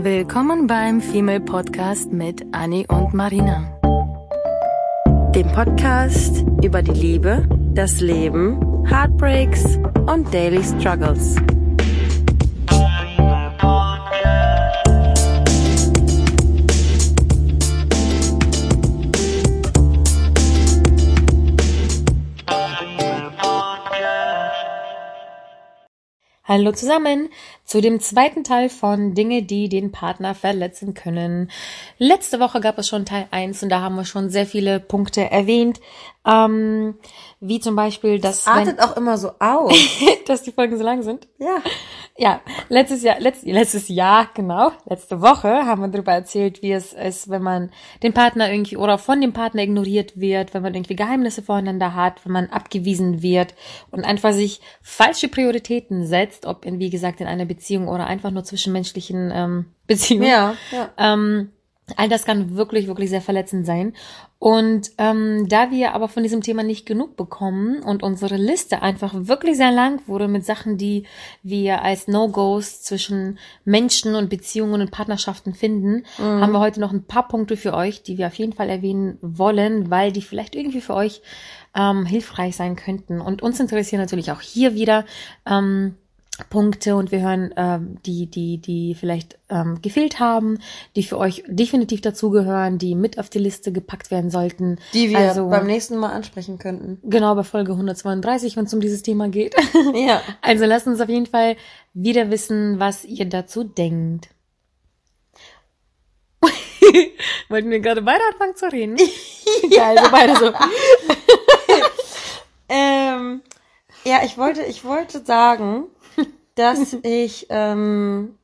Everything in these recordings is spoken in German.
Willkommen beim Female Podcast mit Annie und Marina. Dem Podcast über die Liebe, das Leben, Heartbreaks und Daily Struggles. Hallo zusammen zu dem zweiten Teil von Dinge, die den Partner verletzen können. Letzte Woche gab es schon Teil 1 und da haben wir schon sehr viele Punkte erwähnt. Ähm, wie zum Beispiel, dass. Artet auch immer so aus. dass die Folgen so lang sind. Ja. Ja, letztes Jahr, letzt, letztes Jahr, genau, letzte Woche haben wir darüber erzählt, wie es ist, wenn man den Partner irgendwie oder von dem Partner ignoriert wird, wenn man irgendwie Geheimnisse voreinander hat, wenn man abgewiesen wird und einfach sich falsche Prioritäten setzt, ob in, wie gesagt, in einer Beziehung oder einfach nur zwischenmenschlichen ähm, Beziehungen. Ja, ja. Ähm, All das kann wirklich, wirklich sehr verletzend sein. Und ähm, da wir aber von diesem Thema nicht genug bekommen und unsere Liste einfach wirklich sehr lang wurde mit Sachen, die wir als No-Gos zwischen Menschen und Beziehungen und Partnerschaften finden, mhm. haben wir heute noch ein paar Punkte für euch, die wir auf jeden Fall erwähnen wollen, weil die vielleicht irgendwie für euch ähm, hilfreich sein könnten. Und uns interessiert natürlich auch hier wieder. Ähm, Punkte und wir hören ähm, die, die, die vielleicht ähm, gefehlt haben, die für euch definitiv dazugehören, die mit auf die Liste gepackt werden sollten. Die wir also, beim nächsten Mal ansprechen könnten. Genau, bei Folge 132, wenn es um dieses Thema geht. Ja. Also lasst uns auf jeden Fall wieder wissen, was ihr dazu denkt. Wollten wir gerade beide anfangen zu reden? ja, also beide so. ähm, ja, ich wollte, ich wollte sagen, dass ich ähm,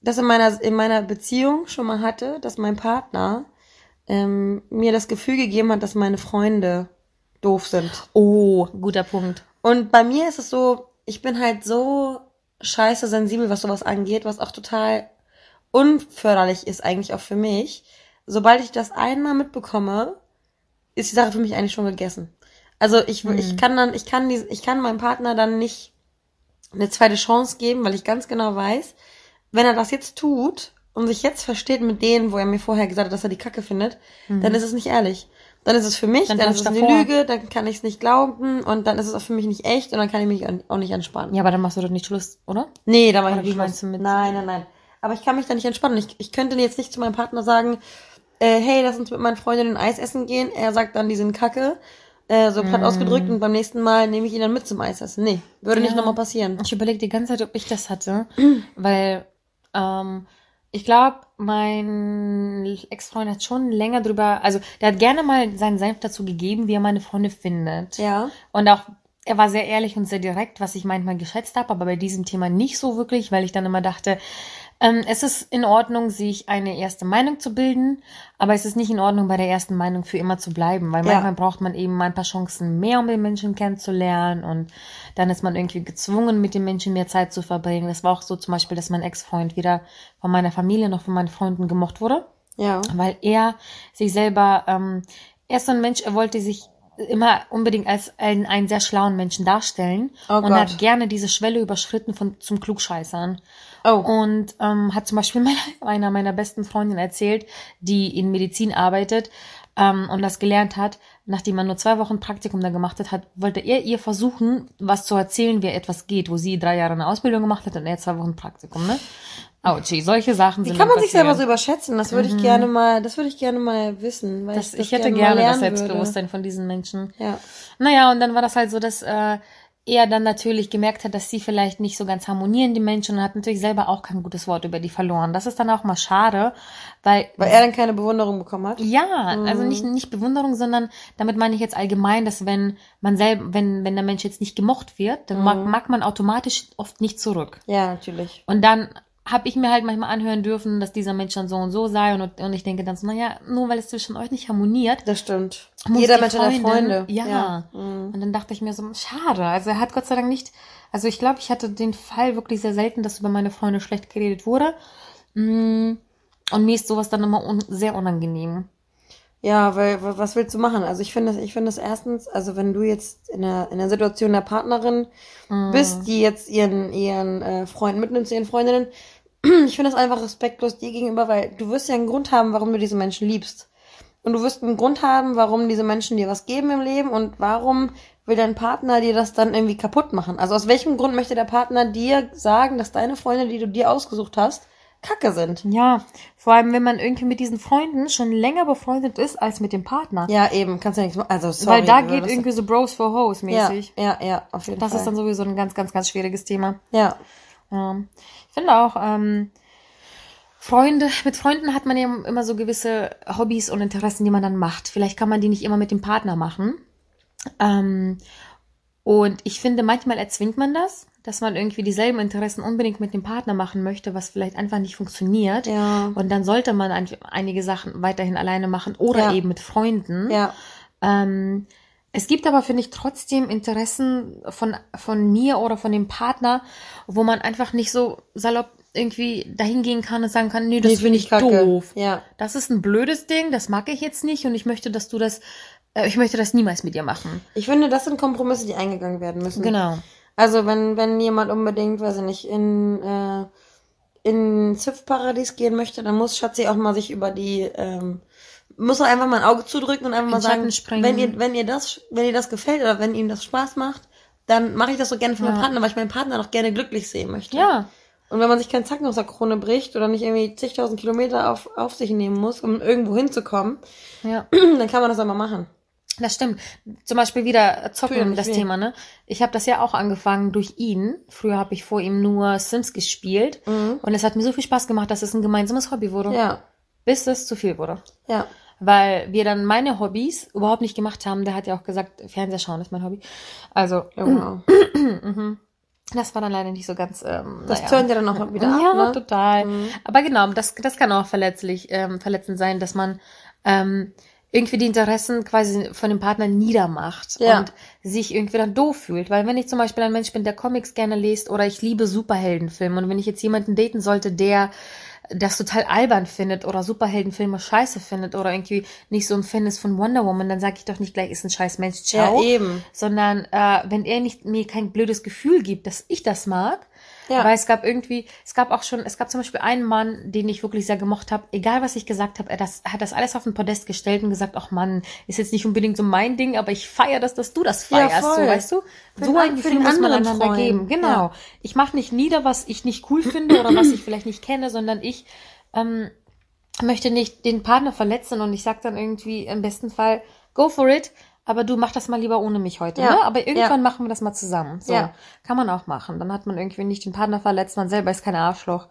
das in meiner in meiner Beziehung schon mal hatte, dass mein Partner ähm, mir das Gefühl gegeben hat, dass meine Freunde doof sind. Oh, guter Punkt. Und bei mir ist es so, ich bin halt so scheiße sensibel, was sowas angeht, was auch total unförderlich ist eigentlich auch für mich. Sobald ich das einmal mitbekomme, ist die Sache für mich eigentlich schon gegessen. Also ich, hm. ich kann dann, ich kann die, ich kann meinem Partner dann nicht eine zweite Chance geben, weil ich ganz genau weiß, wenn er das jetzt tut und sich jetzt versteht mit denen, wo er mir vorher gesagt hat, dass er die Kacke findet, mhm. dann ist es nicht ehrlich. Dann ist es für mich, dann, dann ist es davor. eine Lüge, dann kann ich es nicht glauben und dann ist es auch für mich nicht echt und dann kann ich mich auch nicht entspannen. Ja, aber dann machst du doch nicht Schluss, oder? Nee, da mache ich nicht Schluss. Mit nein, nein, nein. Aber ich kann mich da nicht entspannen. Ich, ich könnte jetzt nicht zu meinem Partner sagen, äh, hey, lass uns mit meinen Freundinnen Eis essen gehen. Er sagt dann, die sind Kacke äh, so platt mm. ausgedrückt und beim nächsten Mal nehme ich ihn dann mit zum Eisessen. Nee, würde ja. nicht nochmal passieren. Ich überlege die ganze Zeit, ob ich das hatte, weil ähm, ich glaube, mein Ex-Freund hat schon länger drüber, also der hat gerne mal seinen Senf dazu gegeben, wie er meine Freunde findet. Ja. Und auch er war sehr ehrlich und sehr direkt, was ich manchmal geschätzt habe, aber bei diesem Thema nicht so wirklich, weil ich dann immer dachte, ähm, es ist in Ordnung, sich eine erste Meinung zu bilden, aber es ist nicht in Ordnung, bei der ersten Meinung für immer zu bleiben, weil ja. manchmal braucht man eben ein paar Chancen mehr, um den Menschen kennenzulernen und dann ist man irgendwie gezwungen, mit dem Menschen mehr Zeit zu verbringen. Das war auch so zum Beispiel, dass mein Ex-Freund weder von meiner Familie noch von meinen Freunden gemocht wurde. Ja. Weil er sich selber, ähm, er ist so ein Mensch, er wollte sich immer unbedingt als einen, einen sehr schlauen Menschen darstellen oh und Gott. hat gerne diese Schwelle überschritten von zum Klugscheißern. Oh. Und ähm, hat zum Beispiel meiner, einer meiner besten Freundinnen erzählt, die in Medizin arbeitet ähm, und das gelernt hat, nachdem man nur zwei Wochen Praktikum da gemacht hat, hat, wollte er ihr versuchen, was zu erzählen, wie etwas geht, wo sie drei Jahre eine Ausbildung gemacht hat und er zwei Wochen Praktikum, ne? Autschi, solche Sachen sind. Wie kann man sich selber so überschätzen? Das würde mhm. ich gerne mal, das würde ich gerne mal wissen. Weil das, ich, das ich hätte gerne, gerne das Selbstbewusstsein würde. von diesen Menschen. Ja. Naja, und dann war das halt so, dass äh, er dann natürlich gemerkt hat, dass sie vielleicht nicht so ganz harmonieren, die Menschen, und hat natürlich selber auch kein gutes Wort über die verloren. Das ist dann auch mal schade, weil... Weil er dann keine Bewunderung bekommen hat? Ja, mhm. also nicht, nicht Bewunderung, sondern damit meine ich jetzt allgemein, dass wenn man selber, wenn, wenn der Mensch jetzt nicht gemocht wird, dann mhm. mag, mag man automatisch oft nicht zurück. Ja, natürlich. Und dann habe ich mir halt manchmal anhören dürfen, dass dieser Mensch dann so und so sei und, und ich denke dann so, naja, nur weil es zwischen euch nicht harmoniert. Das stimmt. Jeder Mensch hat Freunde. Ja. ja. Mhm. Und dann dachte ich mir so, schade. Also er hat Gott sei Dank nicht, also ich glaube, ich hatte den Fall wirklich sehr selten, dass über meine Freunde schlecht geredet wurde. Mm. Und mir ist sowas dann immer un sehr unangenehm. Ja, weil was willst du machen? Also ich finde das, ich finde das erstens, also wenn du jetzt in der in der Situation der Partnerin mm. bist, die jetzt ihren ihren äh, Freund mitnimmt zu ihren Freundinnen, ich finde das einfach respektlos dir gegenüber, weil du wirst ja einen Grund haben, warum du diese Menschen liebst. Und du wirst einen Grund haben, warum diese Menschen dir was geben im Leben und warum will dein Partner dir das dann irgendwie kaputt machen. Also aus welchem Grund möchte der Partner dir sagen, dass deine Freunde, die du dir ausgesucht hast, Kacke sind? Ja, vor allem, wenn man irgendwie mit diesen Freunden schon länger befreundet ist als mit dem Partner. Ja, eben, kannst ja nichts machen. Also, sorry. Weil da aber geht das- irgendwie so Bros for Hoes mäßig. Ja, ja, ja, auf jeden Das Fall. ist dann sowieso ein ganz, ganz, ganz schwieriges Thema. ja. Ja. Ich finde auch, ähm, Freunde, mit Freunden hat man ja immer so gewisse Hobbys und Interessen, die man dann macht. Vielleicht kann man die nicht immer mit dem Partner machen. Ähm, und ich finde, manchmal erzwingt man das, dass man irgendwie dieselben Interessen unbedingt mit dem Partner machen möchte, was vielleicht einfach nicht funktioniert. Ja. Und dann sollte man ein, einige Sachen weiterhin alleine machen oder Ja. eben mit Freunden. Ja. Ähm, es gibt aber, finde ich, trotzdem Interessen von, von mir oder von dem Partner, wo man einfach nicht so salopp irgendwie dahin gehen kann und sagen kann, nee, das Nee, finde ich kacke. doof. Ja. Das ist ein blödes Ding, das mag ich jetzt nicht und ich möchte, dass du das, äh, ich möchte das niemals mit dir machen. Ich finde, das sind Kompromisse, die eingegangen werden müssen. Genau. Also wenn, wenn jemand unbedingt, weiß ich nicht, in, äh, in Zipfparadies gehen möchte, dann muss Schatzi auch mal sich über die, ähm, muss er einfach mal ein Auge zudrücken und einfach mal sagen, wenn ihr, wenn ihr das, wenn ihr das gefällt oder wenn ihm das Spaß macht, dann mache ich das so gerne für meinen Ja. Partner, weil ich meinen Partner doch gerne glücklich sehen möchte. Ja. Und wenn man sich keinen Zacken aus der Krone bricht oder nicht irgendwie zigtausend Kilometer auf, auf sich nehmen muss, um irgendwo hinzukommen, Ja. dann kann man das auch mal machen. Das stimmt. Zum Beispiel wieder Zocken, das. Thema, ne? Ich habe das ja auch angefangen durch ihn. Früher habe ich vor ihm nur Sims gespielt. Mhm. Und es hat mir so viel Spaß gemacht, dass es ein gemeinsames Hobby wurde. Ja, Bis es zu viel wurde. ja. Weil wir dann meine Hobbys überhaupt nicht gemacht haben. Der hat ja auch gesagt, Fernseher schauen ist mein Hobby. Also, ja genau. das war dann leider nicht so ganz. Ähm, Das naja. turnt ja dann auch wieder ja, ab, ne? total. Mhm. Aber genau, das, das kann auch verletzlich, ähm, verletzend sein, dass man ähm, irgendwie die Interessen quasi von dem Partner niedermacht Ja. und sich irgendwie dann doof fühlt. Weil wenn ich zum Beispiel ein Mensch bin, der Comics gerne liest oder ich liebe Superheldenfilme und wenn ich jetzt jemanden daten sollte, der das total albern findet oder Superheldenfilme scheiße findet oder irgendwie nicht so ein Fan ist von Wonder Woman, dann sage ich doch nicht gleich, ist ein scheiß Mensch, ciao. Ja, eben. Sondern äh, wenn er nicht mir kein blödes Gefühl gibt, dass ich das mag, Ja. weil es gab irgendwie, es gab auch schon, es gab zum Beispiel einen Mann, den ich wirklich sehr gemocht habe, egal was ich gesagt habe, er das, hat das alles auf den Podest gestellt und gesagt, ach Mann, ist jetzt nicht unbedingt so mein Ding, aber ich feier das, dass du das Ja, feierst, so voll. weißt du? Für so ein Gefühl muss man anderen einander freuen. geben. Genau. Ja. Ich mache nicht nieder, was ich nicht cool finde oder was ich vielleicht nicht kenne, sondern ich ähm, möchte nicht den Partner verletzen und ich sag dann irgendwie im besten Fall, go for it, aber du mach das mal lieber ohne mich heute. Ja. Ne? Aber irgendwann Ja. machen wir das mal zusammen. So Ja. kann man auch machen. Dann hat man irgendwie nicht den Partner verletzt, man selber ist kein Arschloch.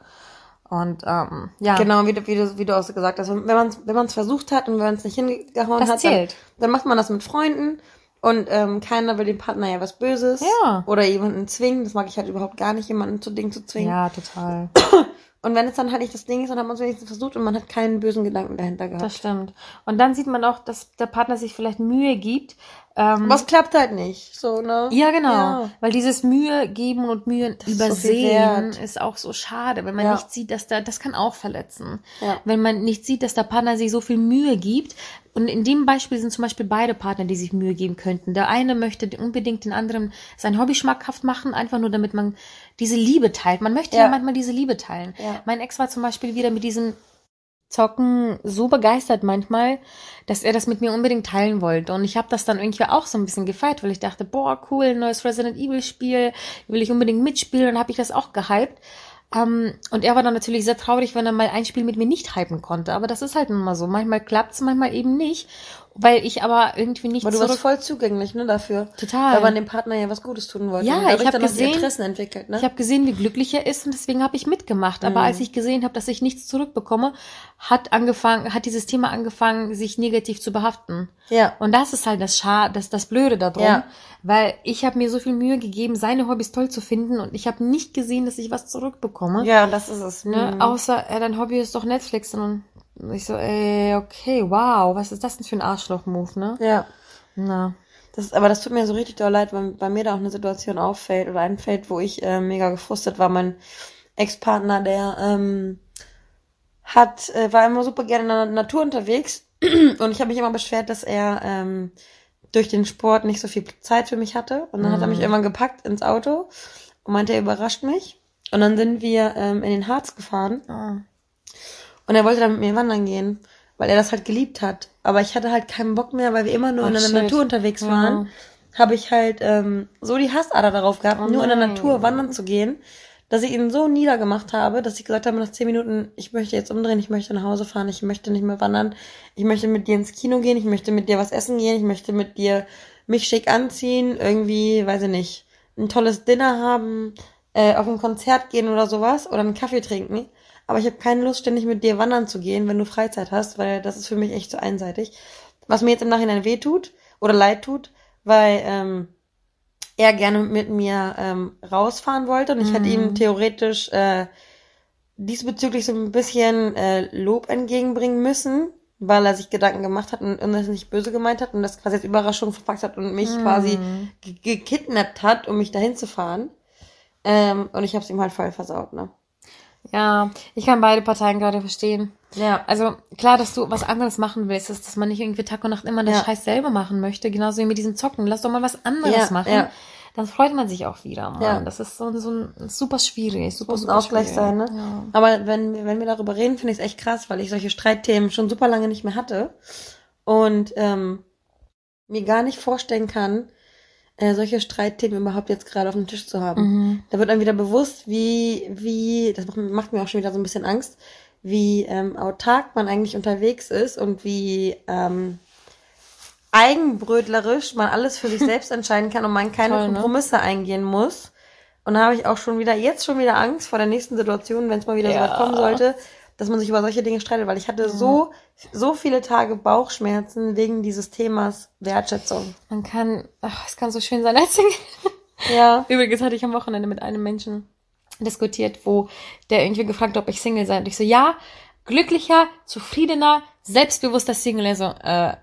Und ähm, ja, Genau, wie du, wie du, wie du auch so gesagt hast. Wenn man es wenn man's versucht hat und wenn man es nicht hingehauen Das hat. Dann, dann macht man das mit Freunden und ähm, keiner will dem Partner ja was Böses Ja. oder jemanden zwingen. Das mag ich halt überhaupt gar nicht, jemanden zu Dingen zu zwingen. ja, total. Und wenn es dann halt nicht das Ding ist, dann hat man es wenigstens versucht und man hat keinen bösen Gedanken dahinter gehabt. Das stimmt. Und dann sieht man auch, dass der Partner sich vielleicht Mühe gibt. Ähm, Was klappt halt nicht, so, ne? Ja, genau. Ja. Weil dieses Mühe geben und Mühe ist so viel übersehen wert. ist auch so schade, wenn man Ja. nicht sieht, dass da, das kann auch verletzen. Ja. Wenn man nicht sieht, dass der Partner sich so viel Mühe gibt. Und in dem Beispiel sind zum Beispiel beide Partner, die sich Mühe geben könnten. Der eine möchte unbedingt den anderen sein Hobby schmackhaft machen, einfach nur damit man diese Liebe teilt. Man möchte ja, manchmal diese Liebe teilen. Mein Ex war zum Beispiel wieder mit diesem Zocken so begeistert manchmal, dass er das mit mir unbedingt teilen wollte. Und ich habe das dann irgendwie auch so ein bisschen gefeiert, weil ich dachte, boah, cool, neues Resident Evil Spiel, will ich unbedingt mitspielen. Und habe ich das auch gehypt. Ähm, und er war dann natürlich sehr traurig, wenn er mal ein Spiel mit mir nicht hypen konnte. Aber das ist halt nun mal so. Manchmal klappt's, manchmal eben nicht. Weil ich aber irgendwie nicht Aber du warst voll zugänglich, ne, dafür. Total. Weil man dem Partner ja was Gutes tun wollte. Ja, ich hab dann auch gesehen- Interessen entwickelt, ne? Ich habe gesehen, wie glücklich er ist und deswegen habe ich mitgemacht. Aber Mhm. als ich gesehen habe, dass ich nichts zurückbekomme, hat angefangen, hat dieses Thema angefangen, sich negativ zu behaften. ja. Und das ist halt das Scha das, das Blöde darum, Ja. weil ich habe mir so viel Mühe gegeben, seine Hobbys toll zu finden und ich habe nicht gesehen, dass ich was zurückbekomme. Ja, das ist es. Ne? Mhm. Außer äh, dein Hobby ist doch Netflix und ich so, ey, okay, wow, was ist das denn für ein Arschloch-Move, ne? Ja. Na. Das, aber das tut mir so richtig doll leid, weil bei mir da auch eine Situation auffällt oder einfällt, wo ich äh, mega gefrustet war. Mein Ex-Partner, der ähm, hat, äh, war immer super gerne in der Natur unterwegs und ich habe mich immer beschwert, dass er ähm, durch den Sport nicht so viel Zeit für mich hatte. Und dann hat er mich Mhm. irgendwann gepackt ins Auto und meinte, er überrascht mich. Und dann sind wir ähm, in den Harz gefahren. Ah. Und er wollte dann mit mir wandern gehen, weil er das halt geliebt hat. Aber ich hatte halt keinen Bock mehr, weil wir immer nur Ach, in der shit. Natur unterwegs Ja. waren. Habe ich halt ähm, so die Hassader darauf gehabt, Oh nur in der nein. Natur wandern zu gehen, dass ich ihn so niedergemacht habe, dass ich gesagt habe nach zehn Minuten, ich möchte jetzt umdrehen, ich möchte nach Hause fahren, ich möchte nicht mehr wandern, ich möchte mit dir ins Kino gehen, ich möchte mit dir was essen gehen, ich möchte mit dir mich schick anziehen, irgendwie, weiß ich nicht, ein tolles Dinner haben, äh, auf ein Konzert gehen oder sowas oder einen Kaffee trinken. Aber ich habe keine Lust, ständig mit dir wandern zu gehen, wenn du Freizeit hast, weil das ist für mich echt zu einseitig. Was mir jetzt im Nachhinein weh tut oder leid tut, weil ähm, er gerne mit mir ähm, rausfahren wollte und ich hätte ihm theoretisch äh, diesbezüglich so ein bisschen äh, Lob entgegenbringen müssen, weil er sich Gedanken gemacht hat und, und das nicht böse gemeint hat und das quasi als Überraschung verpackt hat und mich quasi ge- gekidnappt hat, um mich dahin zu fahren. Ähm, und ich habe es ihm halt voll versaut, ne? Ja, ich kann beide Parteien gerade verstehen. Ja. Also klar, dass du was anderes machen willst, ist, dass man nicht irgendwie Tag und Nacht immer das Ja. Scheiß selber machen möchte. Genauso wie mit diesem Zocken. Lass doch mal was anderes Ja, machen. ja. Dann freut man sich auch wieder. Mann. Ja. Das ist so, so ein super schwierig. Super, muss ein super Ausgleich schwierig. sein, ne? Ja. Aber wenn, wir- wenn wir darüber reden, finde ich es echt krass, weil ich solche Streitthemen schon super lange nicht mehr hatte und ähm, mir gar nicht vorstellen kann, äh, solche Streitthemen überhaupt jetzt gerade auf dem Tisch zu haben. Mhm. Da wird dann wieder bewusst, wie, wie, das macht, macht mir auch schon wieder so ein bisschen Angst, wie ähm, autark man eigentlich unterwegs ist und wie ähm, eigenbrötlerisch man alles für sich selbst entscheiden kann und man keine Toll, ne? Kompromisse eingehen muss. Und da habe ich auch schon wieder, jetzt schon wieder Angst vor der nächsten Situation, wenn es mal wieder so Ja. weit kommen sollte, dass man sich über solche Dinge streitet, weil ich hatte so, so viele Tage Bauchschmerzen wegen dieses Themas Wertschätzung. Man kann, ach, es kann so schön sein als Single. Ja. Übrigens hatte ich am Wochenende mit einem Menschen diskutiert, wo der irgendwie gefragt hat, ob ich Single sei. Und ich so, ja, glücklicher, zufriedener, selbstbewusster Single, also äh,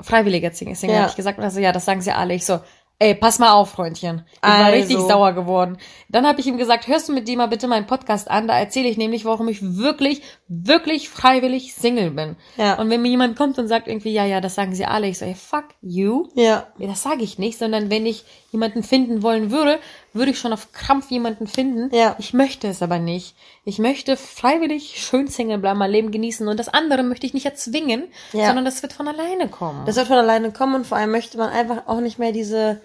freiwilliger Single, Single Ja. hatte ich gesagt. Und er so, ja, das sagen sie alle. Ich so, ey, pass mal auf, Freundchen. Ich war Also. richtig sauer geworden. Dann habe ich ihm gesagt, hörst du mit dir mal bitte meinen Podcast an? Da erzähle ich nämlich, warum ich wirklich, wirklich freiwillig Single bin. Ja. Und wenn mir jemand kommt und sagt irgendwie, ja, ja, das sagen sie alle, ich so, ey, fuck you. Ja. Ja, das sage ich nicht, sondern wenn ich jemanden finden wollen würde, würde ich schon auf Krampf jemanden finden. Ja. Ich möchte es aber nicht. Ich möchte freiwillig schön Single bleiben, mein Leben genießen und das andere möchte ich nicht erzwingen, Ja. sondern das wird von alleine kommen. Das wird von alleine kommen und vor allem möchte man einfach auch nicht mehr diese,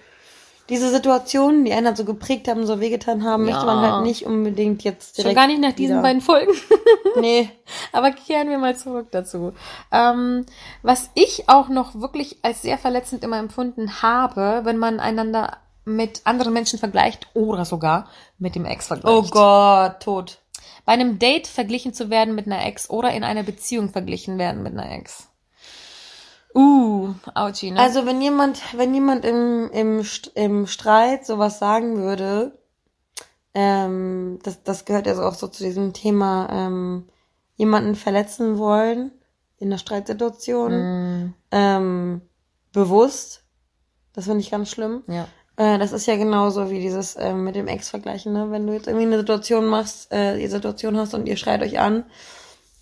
diese Situationen, die einen halt so geprägt haben, so wehgetan haben, Ja. möchte man halt nicht unbedingt jetzt direkt. Schon gar nicht nach diesen wieder. beiden Folgen. Nee. Aber kehren wir mal zurück dazu. Ähm, was ich auch noch wirklich als sehr verletzend immer empfunden habe, wenn man einander mit anderen Menschen vergleicht oder sogar mit dem Ex vergleicht. Oh Gott, tot. bei einem Date verglichen zu werden mit einer Ex oder in einer Beziehung verglichen werden mit einer Ex. Uh, ouchi, ne? Also wenn jemand, wenn jemand im, im, im Streit sowas sagen würde, ähm, das, das gehört also auch so zu diesem Thema, ähm, jemanden verletzen wollen in der Streitsituation, Mm, ähm, bewusst. Das finde ich ganz schlimm. ja. Äh, das ist ja genauso wie dieses ähm, mit dem Ex vergleichen, ne? Wenn du jetzt irgendwie eine Situation machst, äh, die Situation hast und ihr schreit euch an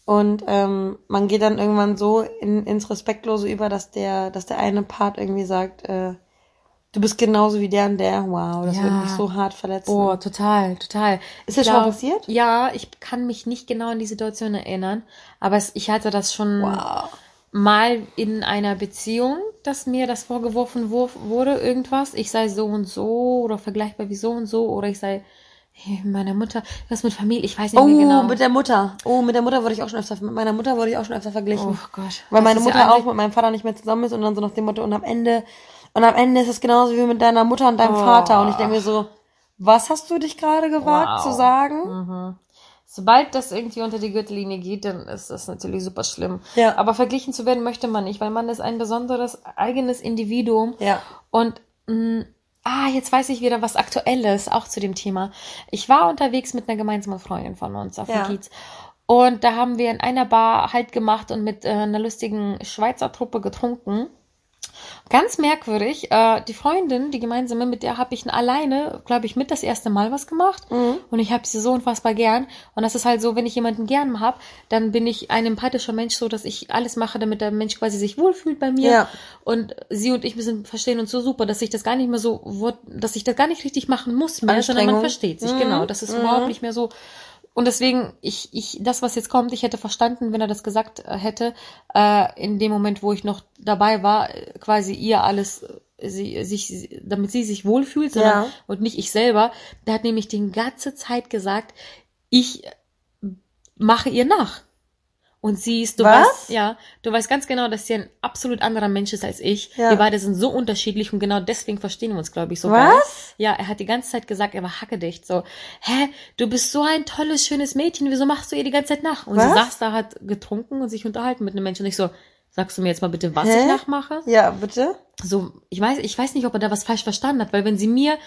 und ähm, man geht dann irgendwann so in, ins Respektlose über, dass der, dass der eine Part irgendwie sagt, äh, du bist genauso wie der und der. Wow, das Ja. wird mich so hart verletzen. Oh, total, total. Ist das schon glaub- passiert? Ja, ich kann mich nicht genau an die Situation erinnern, aber es, ich hatte das schon Wow. mal in einer Beziehung, dass mir das vorgeworfen wurde, irgendwas. Ich sei so und so oder vergleichbar wie so und so oder ich sei meiner Mutter, was mit Familie, ich weiß nicht Oh, mehr genau. mit der Mutter. Oh, mit der Mutter wurde ich auch schon öfter, mit meiner Mutter wurde ich auch schon öfter verglichen. oh Gott. Weil meine ist ja Mutter auch mit meinem Vater nicht mehr zusammen ist und dann so nach dem Motto, und am Ende, und am Ende ist es genauso wie mit deiner Mutter und deinem Oh. Vater. Und ich denke mir so, was hast du dich gerade gewagt Wow. zu sagen? Mhm. Sobald das irgendwie unter die Gürtellinie geht, dann ist das natürlich super schlimm. Ja. Aber verglichen zu werden möchte man nicht, weil man ist ein besonderes eigenes Individuum. Ja. Und mh, ah, jetzt weiß ich wieder was Aktuelles, auch zu dem Thema. Ich war unterwegs mit einer gemeinsamen Freundin von uns auf Ja. dem Kiez. Und da haben wir in einer Bar Halt gemacht und mit äh, einer lustigen Schweizer Truppe getrunken. Ganz merkwürdig. Äh, die Freundin, die gemeinsame, mit der habe ich alleine, glaube ich, mit das erste Mal was gemacht. Mhm. Und ich habe sie so unfassbar gern. Und das ist halt so, wenn ich jemanden gern habe, dann bin ich ein empathischer Mensch, so dass ich alles mache, damit der Mensch quasi sich wohlfühlt bei mir. Ja. Und sie und ich, sind, verstehen uns so super, dass ich das gar nicht mehr so, dass ich das gar nicht richtig machen muss mehr, sondern man versteht sich. Mhm. Genau. Das ist Mhm. überhaupt nicht mehr so. Und deswegen, ich, ich, das, was jetzt kommt, ich hätte verstanden, wenn er das gesagt äh, hätte, äh, in dem Moment, wo ich noch dabei war, äh, quasi ihr alles, äh, sie, sich, damit sie sich wohlfühlt, sondern, Ja. und nicht ich selber. Der hat nämlich die ganze Zeit gesagt, ich mache ihr nach. Und sie ist, du Was? weißt, ja, du weißt ganz genau, dass sie ein absolut anderer Mensch ist als ich. Ja. Wir beide sind so unterschiedlich und genau deswegen verstehen wir uns, glaube ich, so Was? geil. Ja, er hat die ganze Zeit gesagt, er war hackedicht, so, hä, du bist so ein tolles, schönes Mädchen, wieso machst du ihr die ganze Zeit nach? Und sie Was? saß da, hat getrunken und sich unterhalten mit einem Menschen und ich so, sagst du mir jetzt mal bitte, was Hä? ich nachmache? Ja, bitte? so, ich weiß, ich weiß nicht, ob er da was falsch verstanden hat, weil wenn sie mir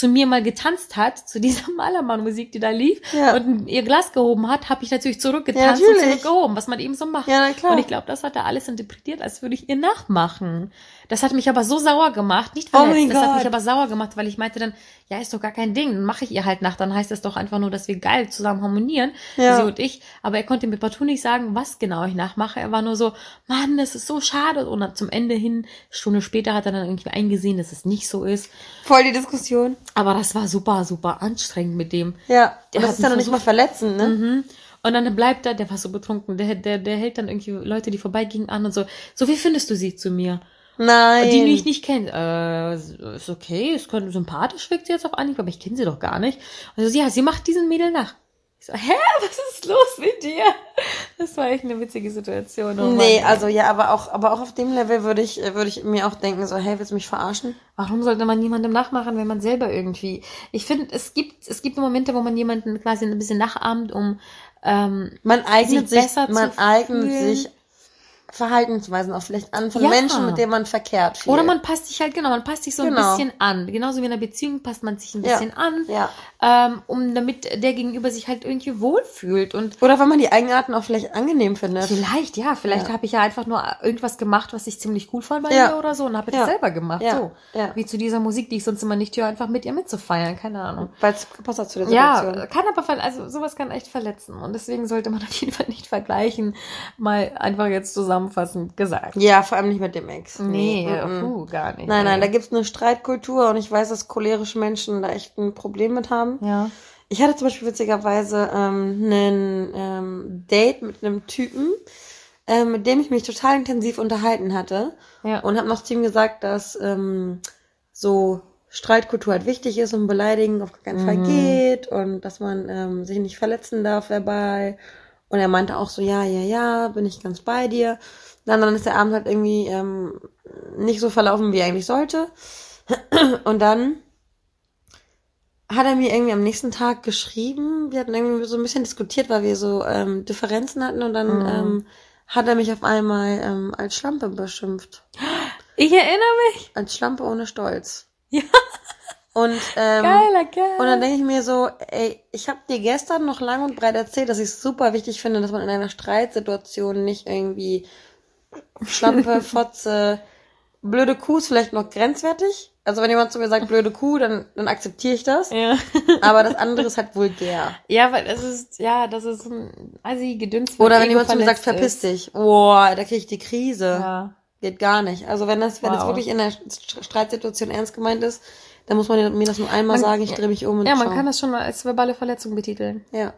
zu mir mal getanzt hat, zu dieser Malermann-Musik, die da lief, Ja. und ihr Glas gehoben hat, habe ich natürlich zurückgetanzt Ja, und natürlich. zurückgehoben, was man eben so macht. Ja, na klar. Und ich glaube, das hat er alles interpretiert, als würde ich ihr nachmachen. Das hat mich aber so sauer gemacht, nicht verletzt, Oh mein das hat Gott. mich aber sauer gemacht, weil ich meinte dann, ja, ist doch gar kein Ding, dann mache ich ihr halt nach, dann heißt das doch einfach nur, dass wir geil zusammen harmonieren, Ja. sie und ich. Aber er konnte mir partout nicht sagen, was genau ich nachmache. Er war nur so, Mann, das ist so schade. Und dann zum Ende hin, Stunde später hat er dann irgendwie eingesehen, dass es nicht so ist. Voll die Diskussion. Aber das war super, super anstrengend mit dem. Ja. Der das hat ist ja noch nicht mal verletzend, ne? Mhm. Und dann bleibt er, der war so betrunken, der, der, der hält dann irgendwie Leute, die vorbeigingen, an und so, so wie findest du sie zu mir? Nein. Die, die ich nicht kenne, äh, ist okay, ist könnte sympathisch, wirkt sie jetzt auf Anhieb, aber ich kenne sie doch gar nicht. Also ja, sie macht diesen Mädel nach. Ich so, hä, was ist los mit dir? Das war echt eine witzige Situation. Oh Nee, also ja, aber auch, aber auch auf dem Level würde ich, würde ich mir auch denken, so, hey, willst du mich verarschen? Warum sollte man jemandem nachmachen, wenn man selber irgendwie? Ich finde, es gibt, es gibt Momente, wo man jemanden quasi ein bisschen nachahmt, um ähm, Man eignet Sich man eignet sich Verhaltensweisen auch vielleicht an von Ja. Menschen, mit denen man verkehrt viel. Oder man passt sich halt, genau, man passt sich so ein Genau. bisschen an. Genauso wie in einer Beziehung passt man sich ein Ja. bisschen an, Ja. ähm, um damit der Gegenüber sich halt irgendwie wohlfühlt. Und Oder wenn man die Eigenarten auch vielleicht angenehm findet. vielleicht, ja, vielleicht Ja. habe ich ja einfach nur irgendwas gemacht, was ich ziemlich cool fand bei Ja. ihr oder so und habe Ja. das selber gemacht. Ja. So. Ja. Wie zu dieser Musik, die ich sonst immer nicht höre, einfach mit ihr mitzufeiern, keine Ahnung. Weil es gepasst hat zu der Situation. Ja, kann aber, also sowas kann echt verletzen. Und deswegen sollte man auf jeden Fall nicht vergleichen. Mal einfach jetzt zusammenfassend gesagt. Ja, vor allem nicht mit dem Ex. Nee, mhm. puh, gar nicht. Nein, nein, da Nee. gibt's eine Streitkultur und ich weiß, dass cholerische Menschen da echt ein Problem mit haben. Ja. Ich hatte zum Beispiel witzigerweise ähm, einen ähm, Date mit einem Typen, ähm, mit dem ich mich total intensiv unterhalten hatte Ja. und habe noch zu ihm gesagt, dass ähm, so Streitkultur halt wichtig ist und Beleidigen auf gar keinen Fall Mhm. geht und dass man ähm, sich nicht verletzen darf verbal. Und er meinte auch so, ja, ja, ja, bin ich ganz bei dir. Dann, dann ist der Abend halt irgendwie ähm, nicht so verlaufen, wie er eigentlich sollte. Und dann hat er mir irgendwie am nächsten Tag geschrieben. Wir hatten irgendwie so ein bisschen diskutiert, weil wir so ähm, Differenzen hatten und dann Mhm. ähm, hat er mich auf einmal ähm, als Schlampe beschimpft. Ich erinnere mich. Als Schlampe ohne Stolz. Ja. Und, ähm, Geiler Kerl. und dann denke ich mir so, ey, ich habe dir gestern noch lang und breit erzählt, dass ich es super wichtig finde, dass man in einer Streitsituation nicht irgendwie Schlampe, Fotze, blöde Kuh ist vielleicht noch grenzwertig. Also wenn jemand zu mir sagt blöde Kuh, dann, dann akzeptiere ich das. ja. Aber das andere ist halt vulgär. ja, weil das ist, ja, das ist ein assi Gedöns. Oder wenn Ego jemand zu mir sagt, verpiss ist. dich. Boah, da kriege ich die Krise. Ja. Geht gar nicht. Also wenn das, wenn das Wow. wirklich in der St- Streitsituation ernst gemeint ist, dann muss man mir das nur einmal Man- sagen, ich drehe mich um und Ja, man schau. kann das schon mal als verbale Verletzung betiteln. Ja.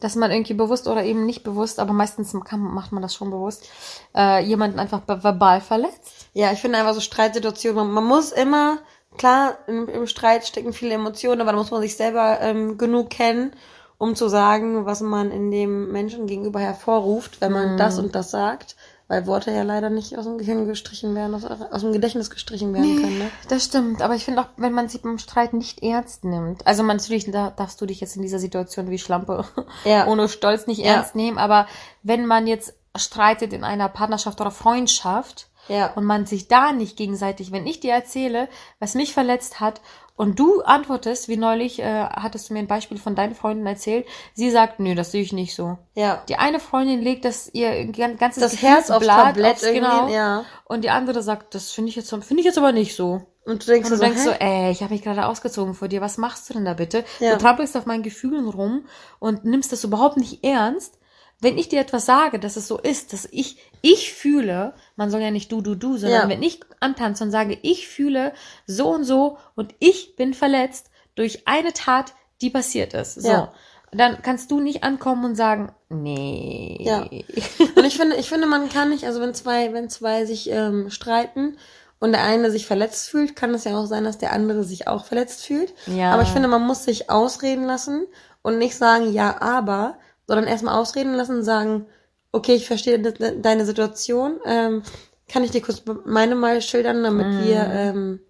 Dass man irgendwie bewusst oder eben nicht bewusst, aber meistens kann, macht man das schon bewusst, äh, jemanden einfach verbal verletzt. Ja, ich finde einfach so Streitsituationen, man, man muss immer, klar, im, im Streit stecken viele Emotionen, aber da muss man sich selber ähm, genug kennen, um zu sagen, was man in dem Menschen gegenüber hervorruft, wenn man Mhm. das und das sagt. Weil Worte ja leider nicht aus dem Gehirn gestrichen werden, aus, aus dem Gedächtnis gestrichen werden können. Ne? Das stimmt, aber ich finde auch, wenn man sich beim Streit nicht ernst nimmt, also man, natürlich da darfst du dich jetzt in dieser Situation wie Schlampe Ja. ohne Stolz nicht Ja. ernst nehmen, aber wenn man jetzt streitet in einer Partnerschaft oder Freundschaft Ja. und man sich da nicht gegenseitig, wenn ich dir erzähle, was mich verletzt hat Und du antwortest, wie neulich äh, hattest du mir ein Beispiel von deinen Freundin erzählt. Sie sagt, nö, das sehe ich nicht so. Ja. Die eine Freundin legt das ihr gan- ganzes Das Herz aufs Gefühlsblatt Tablett irgendwie, genau. ja. Und die andere sagt, das finde ich jetzt, finde ich jetzt aber nicht so. Und du denkst, Und du so, denkst so, ey, ich habe mich gerade ausgezogen vor dir, was machst du denn da bitte? Ja. Du trampelst auf meinen Gefühlen rum und nimmst das überhaupt nicht ernst. Wenn ich dir etwas sage, dass es so ist, dass ich, ich fühle, man soll ja nicht du, du, du, sondern Ja. wenn ich antanze und sage, ich fühle so und so und ich bin verletzt durch eine Tat, die passiert ist. So. Ja. Dann kannst du nicht ankommen und sagen, nee. Ja. Und ich finde, ich finde, man kann nicht, also wenn zwei, wenn zwei sich ähm, streiten und der eine sich verletzt fühlt, kann es ja auch sein, dass der andere sich auch verletzt fühlt. Ja. Aber ich finde, man muss sich ausreden lassen und nicht sagen, ja, aber, sondern erstmal ausreden lassen und sagen, okay, ich verstehe de de deine Situation, ähm, kann ich dir kurz meine mal schildern, damit wir ähm,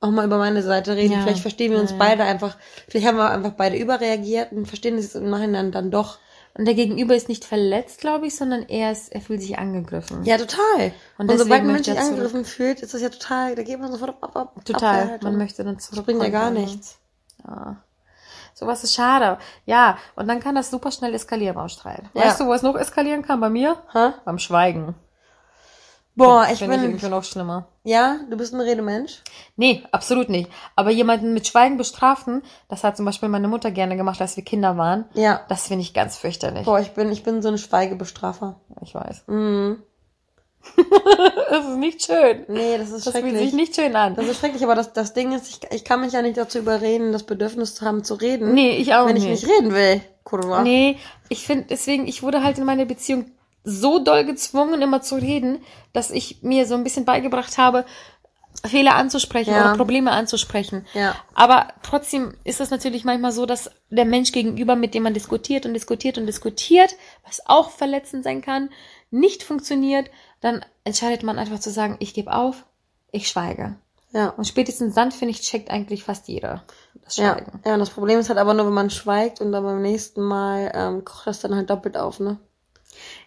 auch mal über meine Seite reden. Ja. Vielleicht verstehen wir uns Ja. beide einfach, vielleicht haben wir einfach beide überreagiert und verstehen es im Nachhinein dann doch. Und der Gegenüber ist nicht verletzt, glaube ich, sondern er ist, er fühlt sich angegriffen. Ja, total. Und Und, sobald möchte sich angegriffen fühlt, ist das ja total, da geht man sofort ab, ab, Total. Abwehrhaltung. Man möchte dann zurück. Das bringt ja gar nichts. Ja. Sowas ist schade. Ja, und dann kann das super schnell eskalieren beim Streit. Ja. Weißt du, wo es noch eskalieren kann? Bei mir? Hä? Beim Schweigen. Boah, ich Finde ich bin, irgendwie noch schlimmer. ja, du bist ein Redemensch. Nee, absolut nicht. Aber jemanden mit Schweigen bestrafen, das hat zum Beispiel meine Mutter gerne gemacht, als wir Kinder waren. Ja. Das finde ich ganz fürchterlich. Boah, ich bin, ich bin so ein Schweigebestrafer. Ich weiß. Mhm. Das ist nicht schön. Nee, das ist Das fühlt sich schrecklich. nicht schön an. Das ist schrecklich, aber das, das Ding ist, ich, ich kann mich ja nicht dazu überreden, das Bedürfnis zu haben, zu reden. Nee, ich auch wenn ich nicht. nicht reden will. Kurwa. Nee, ich finde, deswegen, ich wurde halt in meiner Beziehung so doll gezwungen, immer zu reden, dass ich mir so ein bisschen beigebracht habe, Fehler anzusprechen Ja. oder Probleme anzusprechen. Ja. Aber trotzdem ist es natürlich manchmal so, dass der Mensch gegenüber, mit dem man diskutiert und diskutiert und diskutiert, was auch verletzend sein kann, nicht funktioniert, dann entscheidet man einfach zu sagen, ich gebe auf, ich schweige. Ja. Und spätestens dann, finde ich, checkt eigentlich fast jeder das Ja. Schweigen. ja, und das Problem ist halt aber nur, wenn man schweigt und dann beim nächsten Mal ähm, kocht das dann halt doppelt auf, ne?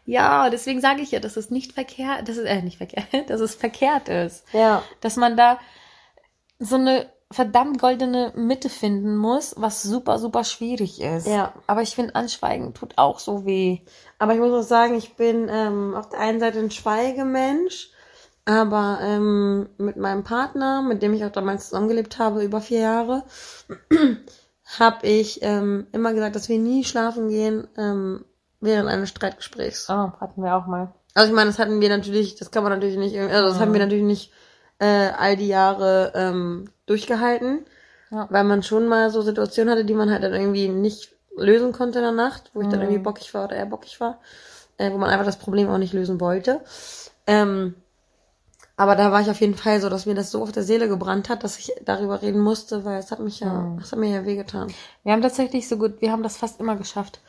Ja, deswegen sage ich ja, dass es nicht verkehrt, dass es, äh, nicht verkehrt, dass es verkehrt ist. Ja. Dass man da so eine verdammt goldene Mitte finden muss, was super, super schwierig ist. Ja. Aber ich finde, Anschweigen tut auch so weh. Aber ich muss auch sagen, ich bin ähm, auf der einen Seite ein Schweigemensch, aber ähm, mit meinem Partner, mit dem ich auch damals zusammengelebt habe, über vier Jahre, habe ich ähm, immer gesagt, dass wir nie schlafen gehen ähm, während eines Streitgesprächs. Oh, hatten wir auch mal. Also ich meine, das hatten wir natürlich, das kann man natürlich nicht, also das haben wir natürlich nicht äh, all die Jahre ähm, durchgehalten, Ja. weil man schon mal so Situationen hatte, die man halt dann irgendwie nicht lösen konnte in der Nacht, wo ich dann Mhm. irgendwie bockig war oder er bockig war, äh, wo man einfach das Problem auch nicht lösen wollte. Ähm, aber da war ich auf jeden Fall so, dass mir das so auf der Seele gebrannt hat, dass ich darüber reden musste, weil es hat mich ja, Mhm. es hat mir ja wehgetan. Wir haben tatsächlich so gut, wir haben das fast immer geschafft.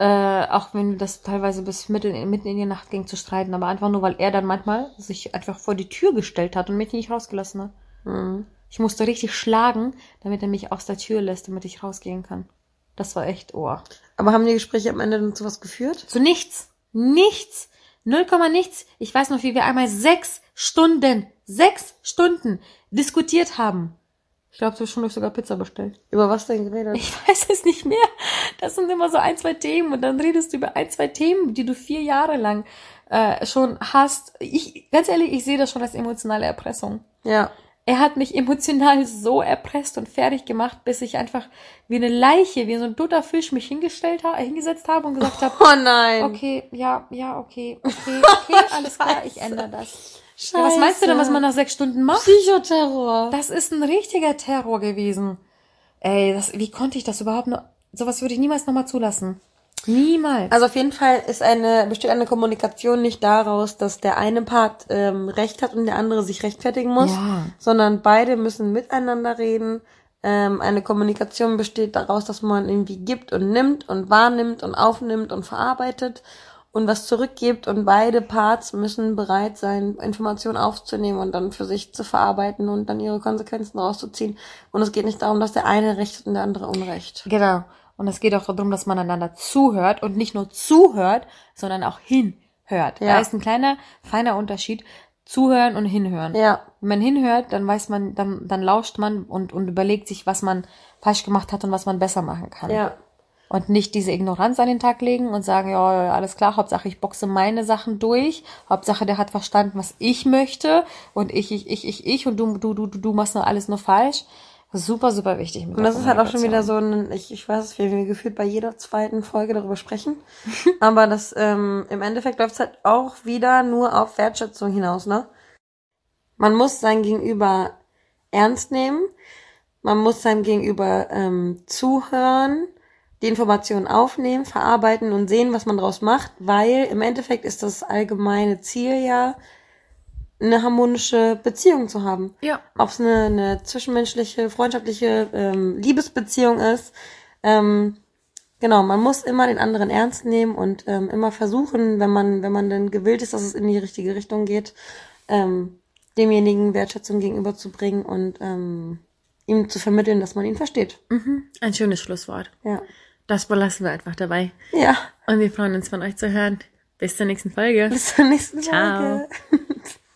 Äh, auch wenn das teilweise bis mitten, mitten in die Nacht ging zu streiten, aber einfach nur, weil er dann manchmal sich einfach vor die Tür gestellt hat und mich nicht rausgelassen hat. Mhm. Ich musste richtig schlagen, damit er mich aus der Tür lässt, damit ich rausgehen kann. Das war echt oh. Aber haben die Gespräche am Ende dann zu was geführt? Zu nichts. Nichts. Null Komma nichts. Ich weiß noch, wie wir einmal sechs Stunden, sechs Stunden diskutiert haben. Ich glaube, zwischendurch sogar Pizza bestellt. Über was denn geredet? Ich weiß es nicht mehr. Das sind immer so ein, zwei Themen und dann redest du über ein, zwei Themen, die du vier Jahre lang äh, schon hast. Ich, ganz ehrlich, ich sehe das schon als emotionale Erpressung. ja. Er hat mich emotional so erpresst und fertig gemacht, bis ich einfach wie eine Leiche, wie so ein toter Fisch mich hingestellt ha hingesetzt habe und gesagt habe, Oh nein. okay, ja, ja, okay, okay, okay, alles klar, ich ändere das. Ja, was meinst du denn, was man nach sechs Stunden macht? Psychoterror. Das ist ein richtiger Terror gewesen. Ey, das, wie konnte ich das überhaupt noch? Sowas würde ich niemals nochmal zulassen. Niemals. Also auf jeden Fall ist eine, besteht eine Kommunikation nicht daraus, dass der eine Part ähm, Recht hat und der andere sich rechtfertigen muss, Ja. sondern beide müssen miteinander reden. Ähm, eine Kommunikation besteht daraus, dass man irgendwie gibt und nimmt und wahrnimmt und aufnimmt und verarbeitet und was zurückgibt und beide Parts müssen bereit sein, Informationen aufzunehmen und dann für sich zu verarbeiten und dann ihre Konsequenzen rauszuziehen. Und es geht nicht darum, dass der eine Recht und der andere Unrecht. Genau. Und es geht auch darum, dass man einander zuhört und nicht nur zuhört, sondern auch hinhört. Da Ja. ist ein kleiner, feiner Unterschied. zuhören und hinhören. Ja. Wenn man hinhört, dann weiß man, dann, dann lauscht man und, und überlegt sich, was man falsch gemacht hat und was man besser machen kann. Ja. Und nicht diese Ignoranz an den Tag legen und sagen, ja, alles klar, Hauptsache ich boxe meine Sachen durch, Hauptsache der hat verstanden, was ich möchte und ich, ich, ich, ich, ich und du, du, du, du machst nur alles nur falsch. Super, super wichtig. Und das ist halt auch schon wieder so ein, ich, ich weiß es, wie wir gefühlt bei jeder zweiten Folge darüber sprechen. Aber das, ähm, im Endeffekt läuft es halt auch wieder nur auf Wertschätzung hinaus, ne? Man muss sein Gegenüber ernst nehmen. Man muss seinem Gegenüber ähm, zuhören, die Informationen aufnehmen, verarbeiten und sehen, was man daraus macht, weil im Endeffekt ist das allgemeine Ziel ja, eine harmonische Beziehung zu haben. Ja. Ob es eine, eine zwischenmenschliche, freundschaftliche ähm, Liebesbeziehung ist. Ähm, genau, man muss immer den anderen ernst nehmen und ähm, immer versuchen, wenn man, wenn man denn gewillt ist, dass es in die richtige Richtung geht, ähm, demjenigen Wertschätzung gegenüberzubringen und ähm, ihm zu vermitteln, dass man ihn versteht. Mhm. Ein schönes Schlusswort. Ja. Das belassen wir einfach dabei. Ja. Und wir freuen uns von euch zu hören. Bis zur nächsten Folge. Bis zur nächsten Ciao. Folge.